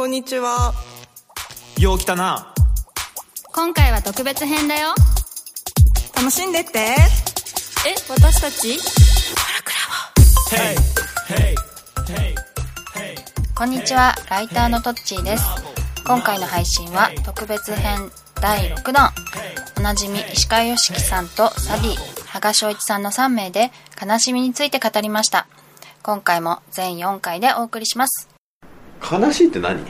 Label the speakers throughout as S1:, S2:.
S1: こんにちは。
S2: よう来たな。
S3: 今回は特別編だよ。
S1: 楽しんでって。
S3: え、私たち？こんにちは、ライターのトッチーです。今回の配信は特別編第6弾。おなじみ石川良樹さんとサディ、羽賀翔一さんの3名で悲しみについて語りました。今回も全4回でお送りします。
S4: 悲しいって何？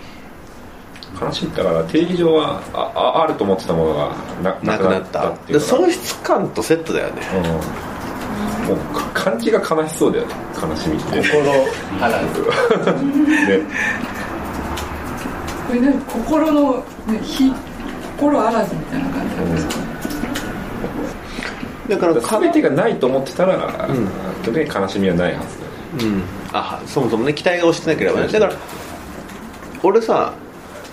S5: 悲しいだから定義上はあああると思ってたものがな
S4: なくなった。
S5: っていう
S4: 喪失感とセットだよね。
S5: うん。もうか感じが悲しそうだよね。悲しみって。
S6: 心あらず
S5: ね。
S7: これね心の、ね、ひ心あらずみたいな感じなんですかね、
S4: だから
S5: 全てがないと思ってたら、
S4: ん。
S5: 基本的に悲しみはないはずだよ
S4: うん。あそもそもね期待が押してなければね。だから俺さ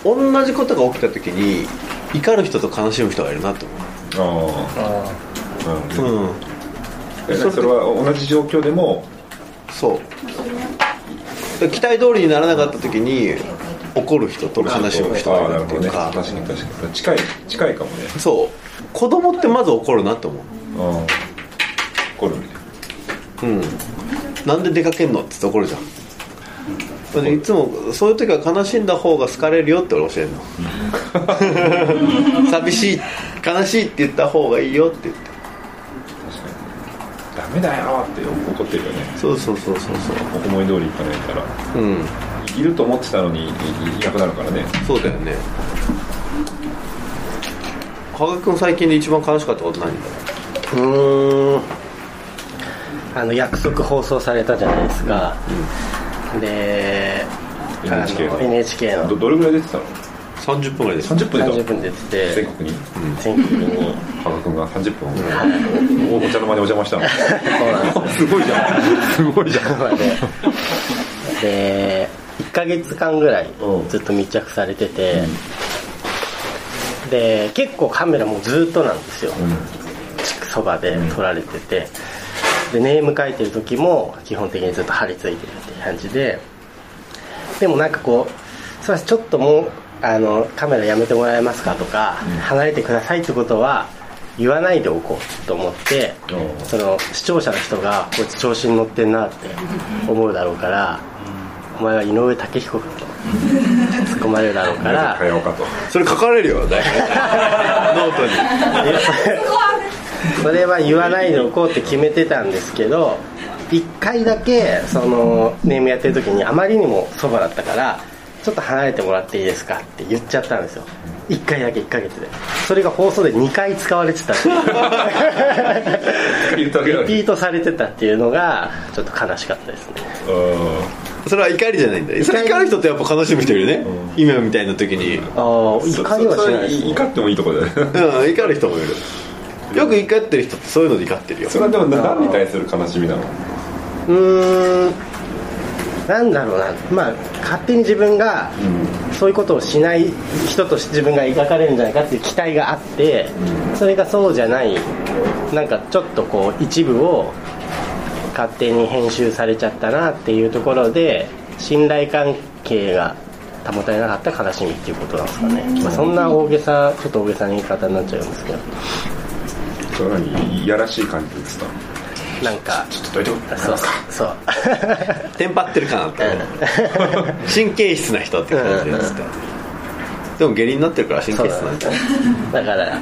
S4: 同じことが起きた時に怒る人と悲しむ人がいるなと思
S5: ああなるほどね。
S4: ううん
S5: えそれは同じ状況でも？
S4: そう。で期待通りにならなかった時に怒る人と悲しむ人がいるっていう
S5: るほどね。確
S4: か
S5: かに確かに。近い近いかもね。
S4: そう。子供ってまず怒るなと思う。
S5: ああ怒るね。
S4: うん。なんで出かけんのって言って怒るじゃんそれでいつもそういう時は悲しんだ方が好かれるよって俺教えるの。寂しい悲しいって言った方がいいよって言って。
S5: 確かに。ダメだよって怒ってるよね。
S4: そうそうそうそうそう。
S5: 思い通りいかないから。
S4: うん。
S5: いると思ってたのにいいなくなるからね。
S4: そうだよね。加賀君最近で一番悲しかったこと何だ
S6: う？ーん。あの約束放送されたじゃないですか、で
S5: NHK の。
S6: NHK の。
S5: どどれぐらい出てたの
S4: ？30分ぐらいです。
S5: 30分
S6: 30
S5: で
S6: 分出てて。
S5: 全国に？
S6: 全国に。
S5: 羽賀君が30分。おお茶の間にお邪魔したの？
S6: そうなんです
S5: すごいじゃん。すごいじゃん。
S6: までで1ヶ月間ぐらい
S5: うん。
S6: ずっと密着されてて、で結構カメラもずっとなんですよ、そばで撮られてて、でネーム書いてる時も基本的にずっと張り付いてるっていう感じで。でもなんかこうすいませんちょっともうあのカメラやめてもらえますかとか、離れてくださいってことは言わないでおこうと思って、
S5: う。ん
S6: その視聴者の人がこいつ調子に乗ってんなって思うだろうから、お前は井上武彦かと突っ込まれるだろうから。
S4: それ書かれるよ大体。ノートに。
S6: いやそれは言わないでおこうって決めてたんですけど1回だけそのネームやってる時にあまりにもそばだったからちょっと離れてもらっていいですかって言っちゃったんですよ。1回だけ1ヶ月で。それが放送で2回使われてたっていう。リピートされてたっていうのがちょっと悲しかったですね。
S4: それは怒りじゃないんだ。よそれ怒る人ってやっぱ悲しむ人いるね、今みたいな時に。
S6: ああ怒りはしない
S5: 怒ってもいいとこだよね。
S4: うん 怒る人もいるよく怒ってる人ってそういうので怒ってるよ。
S5: それはでも何に対する悲しみなの？
S6: うーんなんだろうな。まあ勝手に自分がそういうことをしない人として自分が描かれるんじゃないかっていう期待があってそれがそうじゃないなんかちょっとこう一部を勝手に編集されちゃったなっていうところで信頼関係が保たれなかった悲しみっていうことなんですかね、まあ、そんな大げさちょっと大げさな言い方になっちゃうんですけど
S5: それは何いやらしい感じですか？
S6: なんか
S5: ちょっとどいてもらえ
S6: そう
S5: ますか
S6: そう。
S4: テンパってる感あったね神経質な人って感じですってでも下痢になってるから神経質なんだ。よ
S6: だから
S4: や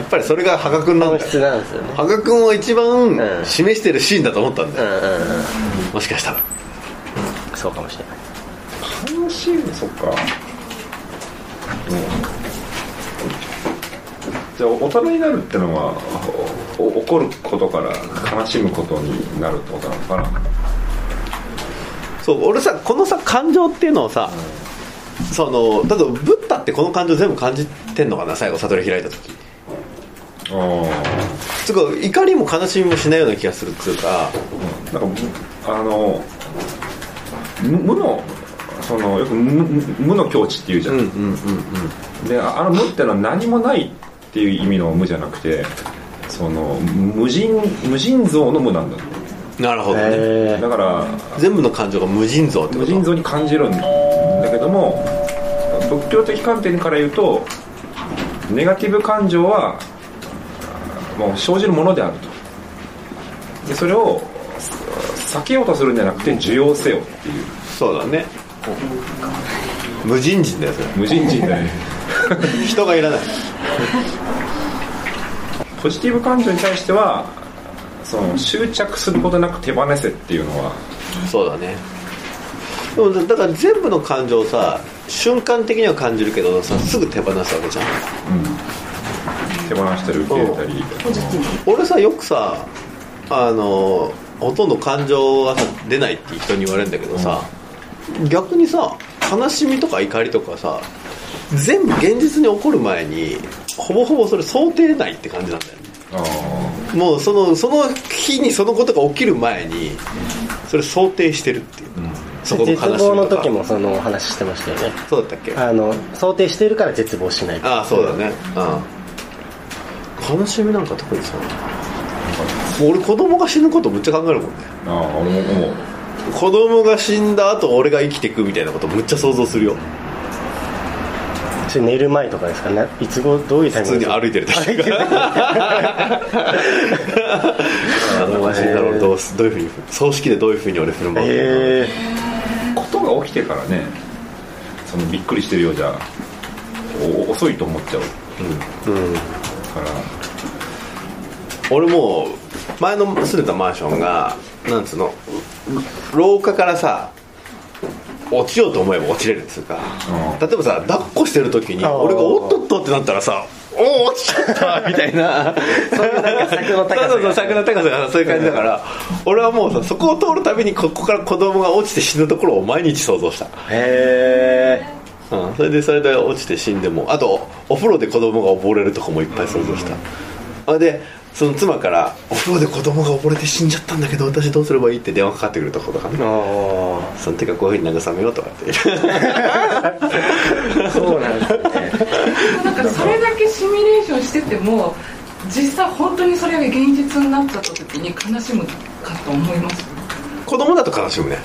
S4: っぱりそれが羽賀君なん
S6: ですよね。
S4: 羽賀君を一番
S6: ん。
S4: 示してるシーンだと思ったんだよ、
S6: うんうんうん。
S4: もしかしたら。
S6: そうかもしれない。
S5: 悲しいのそっかじゃあ大人になるってのはお怒ることから悲しむことになるってことなのかな？
S4: そう俺さこのさ感情っていうのをさ、その例えばブッダってこの感情全部感じてんのかな？最後悟り開いた時。
S5: あ
S4: つうか怒りも悲しみもしないような気がするっつうか。
S5: あなんかあの無無のそのよく無無無の境地っていうじゃん、
S4: うんうんうんうん。
S5: であの無ってのは何もないっていう意味の無じゃなくてその無人無尽蔵の無なんだ
S4: なるほどね。
S6: へ
S5: だから
S4: 全部の感情が無尽蔵って
S5: 無尽蔵に感じるんだ。けども量的観点から言うとネガティブ感情はもう生じるものであると。でそれを避けようとするんじゃなくて受容せよっていう。
S4: そうだね。無人人だよそれ。
S5: 無人人だね。
S4: 人がいらない
S5: ポジティブ感情に対してはその執着することなく手放せっていうのは。
S4: そうだね。でもだから全部の感情をさ瞬間的には感じるけどさすぐ手放すわけじゃん。
S5: 手放したり受け入れたり。
S4: 俺さよくさあのほとんど感情がさ出ないって人に言われるんだけどさ、逆にさ悲しみとか怒りとかさ全部現実に起こる前にほぼほぼそれ想定内って感じなんだよね。
S5: あ
S4: もうそのその日にそのことが起きる前にそれ想定してるっていう、そこの悲しみ
S6: 絶望の時もそのお話してましたよね。
S4: そうだったっけ？
S6: あの想定してるから絶望しない。
S4: ああそうだね。うん悲しみなんか特にさ俺子供が死ぬことむっちゃ考えるもんね。
S5: あああ俺も思う。
S4: 子供が死んだ後俺が生きていくみたいなことむっちゃ想像するよ
S6: それ寝る前とかですかね。いつごどういうタイ
S4: 普通
S6: ミング
S4: に歩いてる時とか子供が死んだら。俺どうすどういうふうに葬式でどういうふうに俺振る舞う。のかな
S6: え
S5: ことが起きてからねそのびっくりしてるようじゃお遅いと思っちゃう。
S6: ーうん。
S5: から
S4: 俺もう前の住ん。でたマンションがなん。つうの廊下からさ落ちようと思えば落ちれるんですか
S5: うん。
S4: 例えばさ抱っこしてる時に俺がおっとっとってなったらさおお落ちちゃったみたいな。
S6: そういうなんか柵の高さが。
S4: そうそうそう柵の高さがそういう感じだから俺はもうさそこを通るたびにここから子供が落ちて死ぬところを毎日想像した、
S6: へえ
S4: うん、それでそれで落ちて死んでもあとお風呂で子供が溺れるとかもいっぱい想像した、あでその妻から「お風呂で子供が溺れて死んじゃったんだけど私どうすればいい?」って電話かかってくるとことかね
S6: あ
S4: その手がこういうふうに慰めようとかって
S6: あそうなんですね。
S7: なんかそれだけシミュレーションしてても実際本当にそれが現実になった時に悲しむかと思います。
S4: 子供だと悲しむね。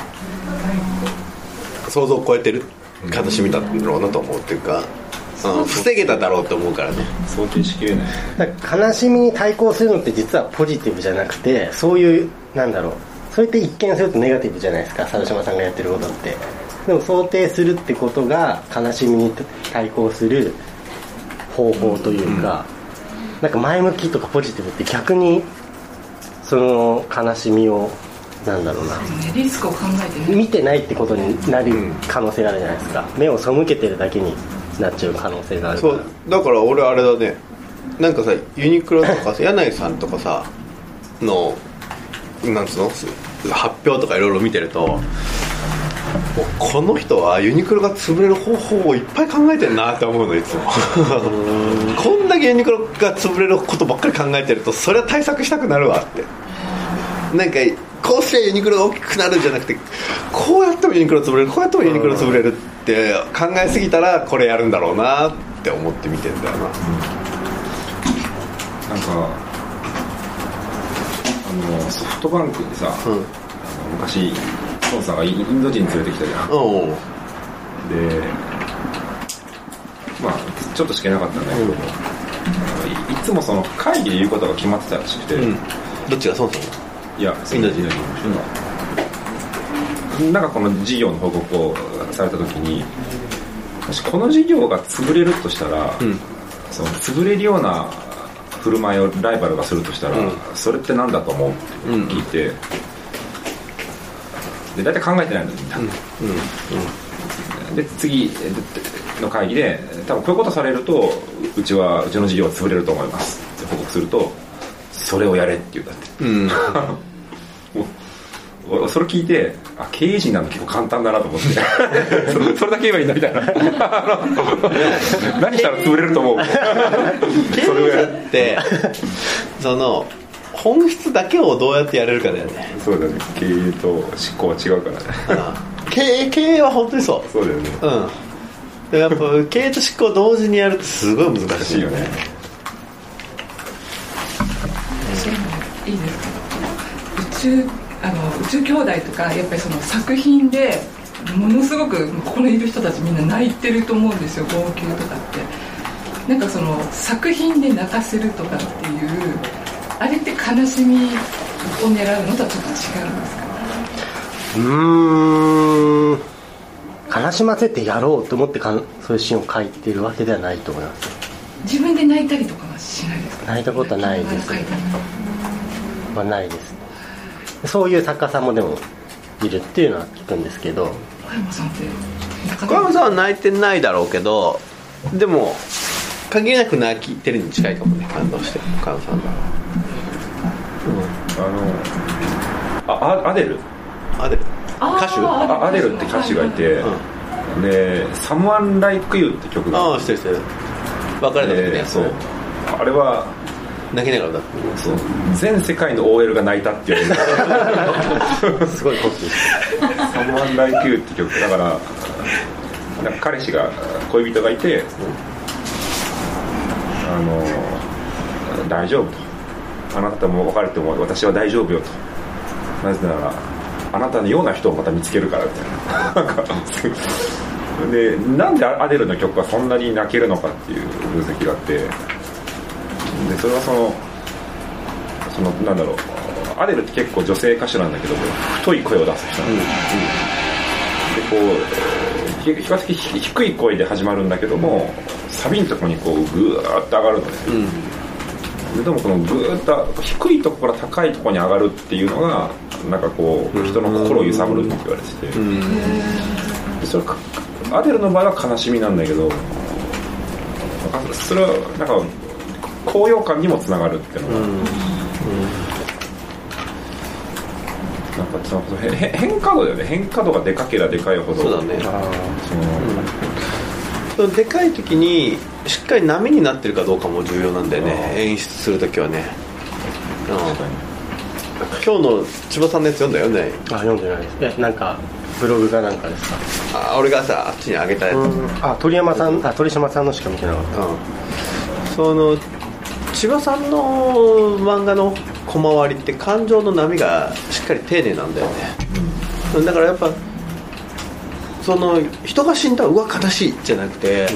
S4: 想像を超えてる。悲しみだろうなと思うっていうか、うん、防げただろうと思うからね。
S5: 想定しきれない。
S6: 悲しみに対抗するのって実はポジティブじゃなくてそういうなんだろう。それって一見するとネガティブじゃないですか。佐島さんがやってることって。でも想定するってことが悲しみに対抗する方法というか、なんか前向きとかポジティブって逆にその悲しみをなんだろうな。
S7: ねリスクを考えてね。
S6: 見てないってことになる可能性があるじゃないですか。目を背けてるだけになっちゃう可能性がある
S4: そうだから俺あれだね。なんかさユニクロとかさ 柳井さんとかさのなんつうの？発表とかいろいろ見てるとこの人はユニクロが潰れる方法をいっぱい考えてるなって思うのいつも。こんだけユニクロが潰れることばっかり考えてるとそれは対策したくなるわって。なんかこうすりゃユニクロが大きくなるんじゃなくてこうやってもユニクロ潰れるこうやってもユニクロ潰れるって考えすぎたらこれやるんだろうなって思って見てんだよな。
S5: なんかあのソフトバンクにさ、
S4: うん。
S5: あの昔孫さんがインド人連れてきたじゃん。
S4: うん
S5: でまあちょっとしかいなかったんだけど、いいつもその会議で言うことが決まってたらしくて、
S4: うん。どっちがそうそう
S5: いや
S4: インド人
S5: うんなんかこの事業の報告をされた時にもしこの事業が潰れるとしたら、
S4: うん。
S5: その潰れるような振る舞いをライバルがするとしたら、
S4: うん。
S5: それって何だと思うって聞いて、で大体考えてないのみん。な、で次の会議で多分こういうことされるとうちはうちの事業は潰れると思いますって報告するとそれをやれって言うんだって。
S4: うん
S5: それ聞いてあ経営陣なんて結構簡単だなと思って。それそれだけ言えばいいんだみたいな。何したら潰れると思う？それをやる
S4: ってその本質だけをどうやってやれるかだよね。
S5: そうだね。経営と思考は違うから。ね
S4: 経営経営は本当にそう。
S5: そうだよね。
S4: うん。でやっぱ経営と執行同時にやるってすごい難しい
S5: 難しいよね
S7: いいいですか？宇宙あの宇宙兄弟とかやっぱりその作品でものすごくここにいる人たちみんな泣いてると思うんですよ号泣とかって。なんかその作品で泣かせるとかっていうあれって悲しみを狙うのとはちょっと違うんですか
S6: うーん。悲しませてやろうと思ってかんそういうシーンを書いてるわけではないと思います。
S7: 自分で泣いたりとかはしないですか？
S6: 泣いたことはないです。まあないですそういう作家さんもでもいるっていうのは聞くんですけど。
S7: 小山さんって
S4: 小山さんは泣いてないだろうけどでも限りなく泣きてるに近いかもね感動して。小山さんが
S5: あのあアデル。
S4: アデル。歌手？
S5: あアデルって歌手がいて、で「Someone Like You」って曲が。
S4: ああしてるしてる。別れた時ね。
S5: でそう。あれは
S4: 泣きながらだっ
S5: そう。全世界の OL が泣いたっていう。
S6: すごいコピー「
S5: Someone Like You」って曲だから彼氏が恋人がいて、あの大丈夫と。あなたとも別れても私は大丈夫よと。なぜならあなたのような人をまた見つけるからみたいな。なんかでなんでアデルの曲がそんなに泣けるのかっていう分析があってでそれはそのそのなんだろう。アデルって結構女性歌手なんだけど太い声を出す人なんですよ、でこうひ比較的低い声で始まるんだけどもサビのところにこうグーッと上がるんですよ、ででもこのグーッと低いところから高いところに上がるっていうのがなんかこう人の心を揺さぶるって言われてて、でそれかアデルの場合は悲しみなんだけどそれはなんか高揚感にもつながるっていうのが、なんかそのへへ変化度だよね。変化度がでかければでかいほど。
S4: そうだね。
S5: その
S4: そのでかい時にしっかり波になってるかどうかも重要なんだよね。演出する時はね。うん。今日の千葉さんのやつ読んだよね。
S6: あ読んでないです。えなんかブログかなんかですか。
S4: あ俺がさあっちにあげたやつ、
S6: あ鳥山さんあ鳥島さんのしか見てなかっ
S4: うん。その千葉さんの漫画の小回りって感情の波がしっかり丁寧なんだよね、だからやっぱその人が死んだうわ悲しいじゃなくて、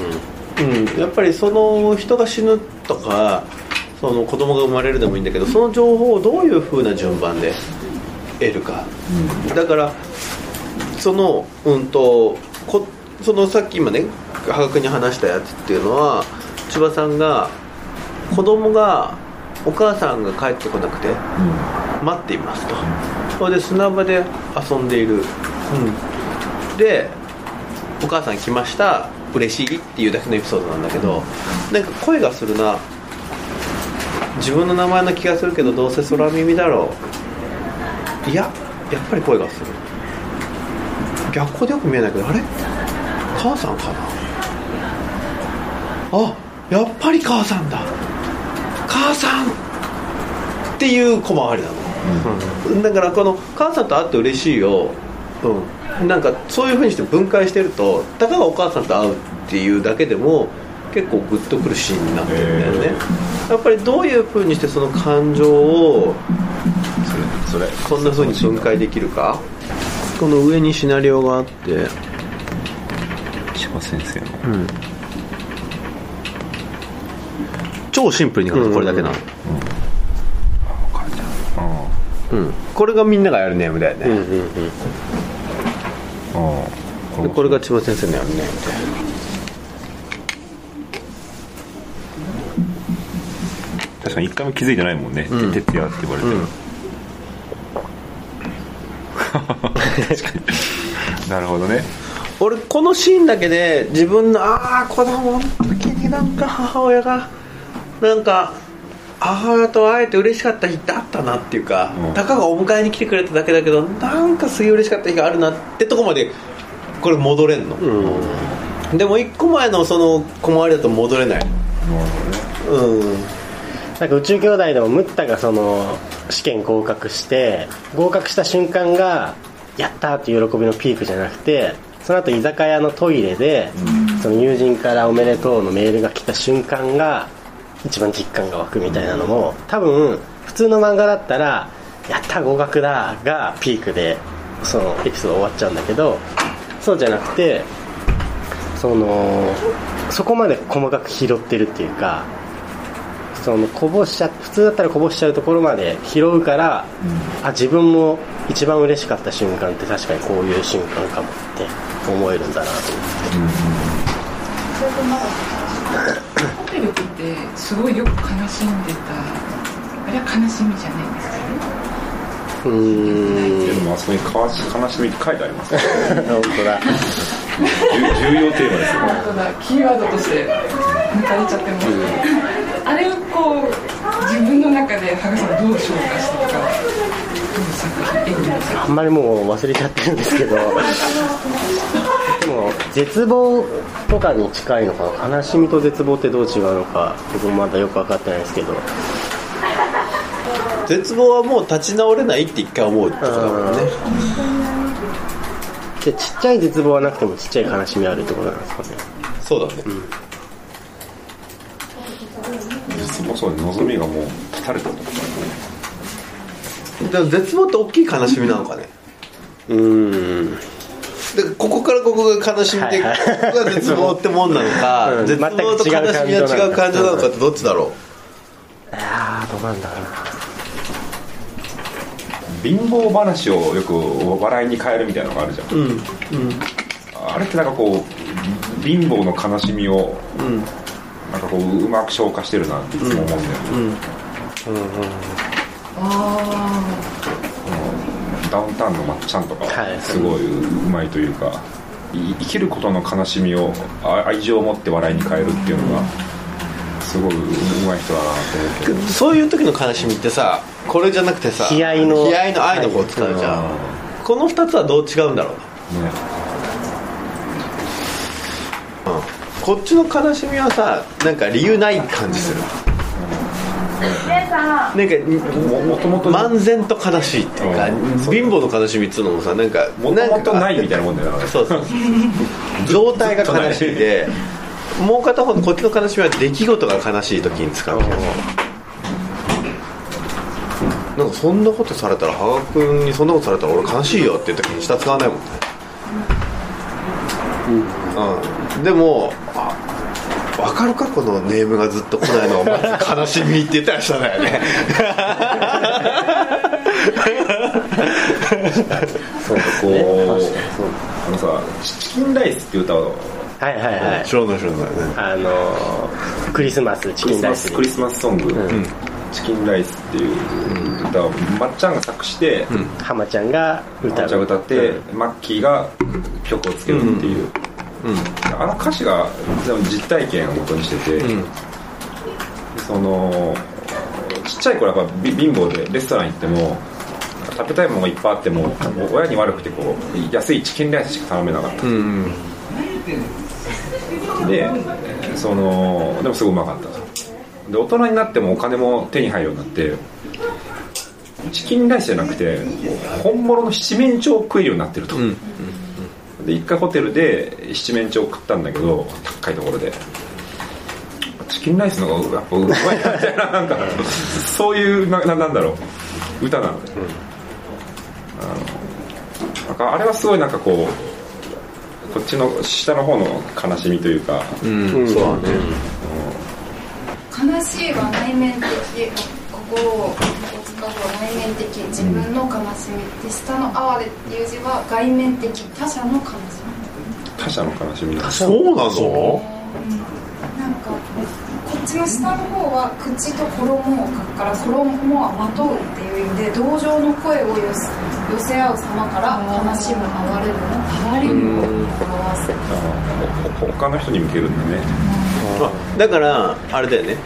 S4: うん。やっぱりその人が死ぬとかその子供が生まれるでもいいんだけどその情報をどういう風な順番で得るか、だからそのうんとこそのさっき今ね羽賀君に話したやつっていうのは千葉さんが子供がお母さんが帰ってこなくて待っていますと。それで砂場で遊んでいる、うん、でお母さん来ました。嬉しいっていうだけのエピソードなんだけどなんか声がするな。自分の名前の気がするけどどうせ空耳だろう。いややっぱり声がする。逆光でよく見えないけどあれ？母さんかな？あやっぱり母さんだ母さんっていう小回りなの、だからこの母さんと会って嬉しいよ、うん、なんかそういうふうにして分解してるとたかがお母さんと会うっていうだけでも結構グッとくるシーンになってるんだよね。やっぱりどういうふうにしてその感情を
S5: それ
S4: こんなふうに分解できるか？この上にシナリオがあって。
S5: 千葉先生の
S4: 超シンプルに書くとこれだけなの、うん。これがみんながやるネームだよね、
S6: たうんうん。うん。
S4: これが千葉先生のやるネームで。
S5: 確かに一回も気づいてないもんね、
S4: うん。
S5: 徹夜って言われても、確かに。なるほどね。
S4: 俺このシーンだけで自分のああ子供の時になんか母親がなんか母親と会えて嬉しかった日ってあったなっていうか、
S5: うん。
S4: たかがお迎えに来てくれただけだけどなんかすげえ嬉しかった日があるなってとこまでこれ戻れんの、でも一個前のその小回りだと戻れない。うん。
S6: なんか宇宙兄弟でもムッタがその試験合格して合格した瞬間がやったーっていう喜びのピークじゃなくてその後居酒屋のトイレで、その友人からおめでとうのメールが来た瞬間が一番実感が湧くみたいなのも多分普通の漫画だったらやったー合格だがピークでそのエピソード終わっちゃうんだけどそうじゃなくてそのそこまで細かく拾ってるっていうかそのこぼしちゃ普通だったらこぼしちゃうところまで拾うから、あ自分も一番嬉しかった瞬間って確かにこういう瞬間かもって思えるんだなと思って。
S7: ホテルってすごいよく悲しんでた。あれは悲しみじゃないんですかね
S6: うーん。
S5: でもあそこに悲しみって書いてありますね
S6: 本当だ
S5: 重要テーマですよ。
S7: 本当だ。キーワードとして抜かれちゃってます、あれをこう自分の中で羽賀さんはどう消化していくか
S6: あんまりもう忘れちゃってるんですけど 絶望とかに近いのかな悲しみと絶望ってどう違うのか僕もまだよく分かってないですけど。
S4: 絶望はもう立ち直れないって一回思うってことだもんね。
S6: でちっちゃい絶望はなくてもちっちゃい悲しみあるってことなんですかね。
S4: そうだね、
S5: そもそも望みがもう断たれたとか
S4: でも絶望って大きい悲しみなのかね。
S6: うーん
S4: でここからここが悲しみで、
S6: はいはい。
S4: ここが絶望ってもんなのか、
S6: うん。
S4: 絶望と悲しみは違う感じなのかってどっちだろ
S6: いやーどうなんだろうな。
S5: 貧乏話をよく笑いに変えるみたいなのがあるじゃん、
S4: ううん。
S5: あれってなんかこう貧乏の悲しみを
S4: うん。
S5: なんかこううまく消化してるなっていつも思うんだよね、
S7: あ
S5: ダウンタウンのまっちゃんとか
S6: はい。
S5: すごいうまいというか、い生きることの悲しみをあ愛情を持って笑いに変えるっていうのがすごいうまい人だなと思って
S4: そういう時の悲しみってさこれじゃなくてさ
S6: 悲哀の
S4: 悲哀の愛の方使うじゃん、この2つはどう違うんだろう？な
S5: ね
S4: こっちの悲しみはさなんか理由ない感じするなん
S5: ももともと
S4: か漫然と悲しいっていうか、
S5: うん。
S4: 貧乏の悲しみっつうのもさなんか
S5: もともとないみたいなもんだよな
S4: そうそう。状態が悲しいでもう片方のこっちの悲しみは出来事が悲しい時に使うけどなんかそんなことされたら羽賀君にそんなことされたら俺悲しいよっていう時に下使わないもんね。うん、でもあ分かるか？このネームがずっと来ないのをまず悲しみって言ったら下だよね。
S5: そうこうあのさ「チキンライス」っていう歌を。
S6: はいはいはい。
S4: 知らない知らないね。
S6: あのークリスマスチキンライス。に
S5: マスクリスマスソング。
S6: ん「
S5: チキンライス」っていう歌をまっちゃんが作して、
S6: 浜ちゃんが歌う。
S5: まっちゃんが歌って、マッキーが曲をつけるっていう、あの歌詞が全部実体験を元にしてて、そのちっちゃい頃やっぱび貧乏でレストラン行っても食べたいものがいっぱいあってももう親に悪くてこう安いチキンライスしか頼めなかった、
S4: うん
S5: でそのでもすごいうまかったで大人になってもお金も手に入るようになってチキンライスじゃなくて本物の七面鳥を食えるようになってると、で一回ホテルで七面鳥を食ったんだけど高いところで。チキンライスの方がやっぱうまいなみたいななんかそういうなななんだろう歌なの。で、あのなんかあれはすごいなんかこうこっちの下の方の悲しみというか、
S4: うん、そうだね。
S8: 悲しいは内面的心を使うは内面的自分の悲しみ。で下の哀れっていう字は外面的他者の悲し
S5: 他者の悲しみ。
S4: そうなの？
S8: みなんかこっちの下の方は口と衣を書くか。ら衣はまとうっていう意味で同情の声を寄せ寄せ合う様から悲しむ哀れむの哀れみを表す
S5: 他の人に向けるんだね。
S4: まあだからあれだよね。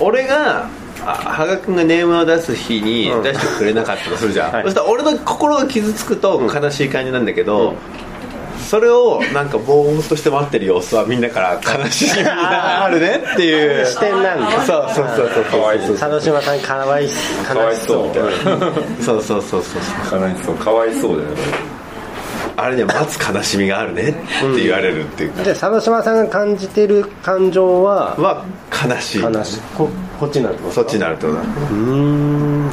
S4: 俺があ羽賀君がネームを出す日に出してくれなかったとするじゃん、
S6: はい。
S4: そしたら俺の心が傷つくと悲しい感じなんだけど、それをなんかぼーんとして待ってる様子はみんなから悲しみがあるねっていう。
S6: 視点なんだ
S4: そうそうそうそう。
S5: かわいそう。
S6: 佐渡島さんかわい
S5: かわいそう
S6: 悲し そう
S4: そうそうそうそう。
S5: 悲しそう。かわいそうだよね。
S4: あれには待つ悲しみがあるねって言われるっていうか、
S6: じゃあ佐渡島さんが感じてる感情は？
S4: は悲しい。
S6: 悲しいここっちになるってこと？
S4: そっちになるってことだ。
S6: うーん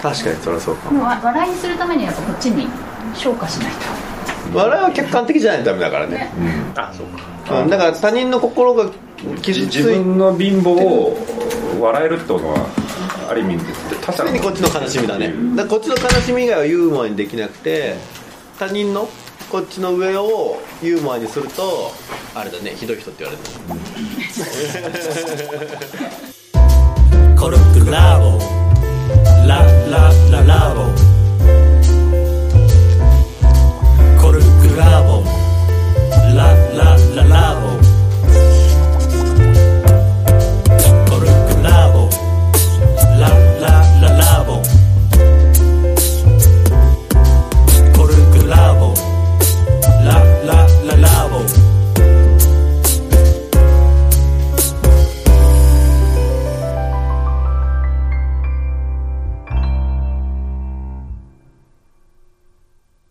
S4: 確かにそりゃそうか
S3: 笑いにするためにやっぱこっちに消化しないと。
S4: 笑いは客観的じゃないとダメだからね。
S6: あそうか。
S4: うん。だから他人の心が傷つい
S5: 自分の貧乏を笑えるってことはある意味他者
S4: 常にこっちの悲しみだね。だこっちの悲しみ以外はユーモアにできなくて他人のこっちの上をユーモアにするとあれだねひどい人って言われる
S2: コルクラボララララボ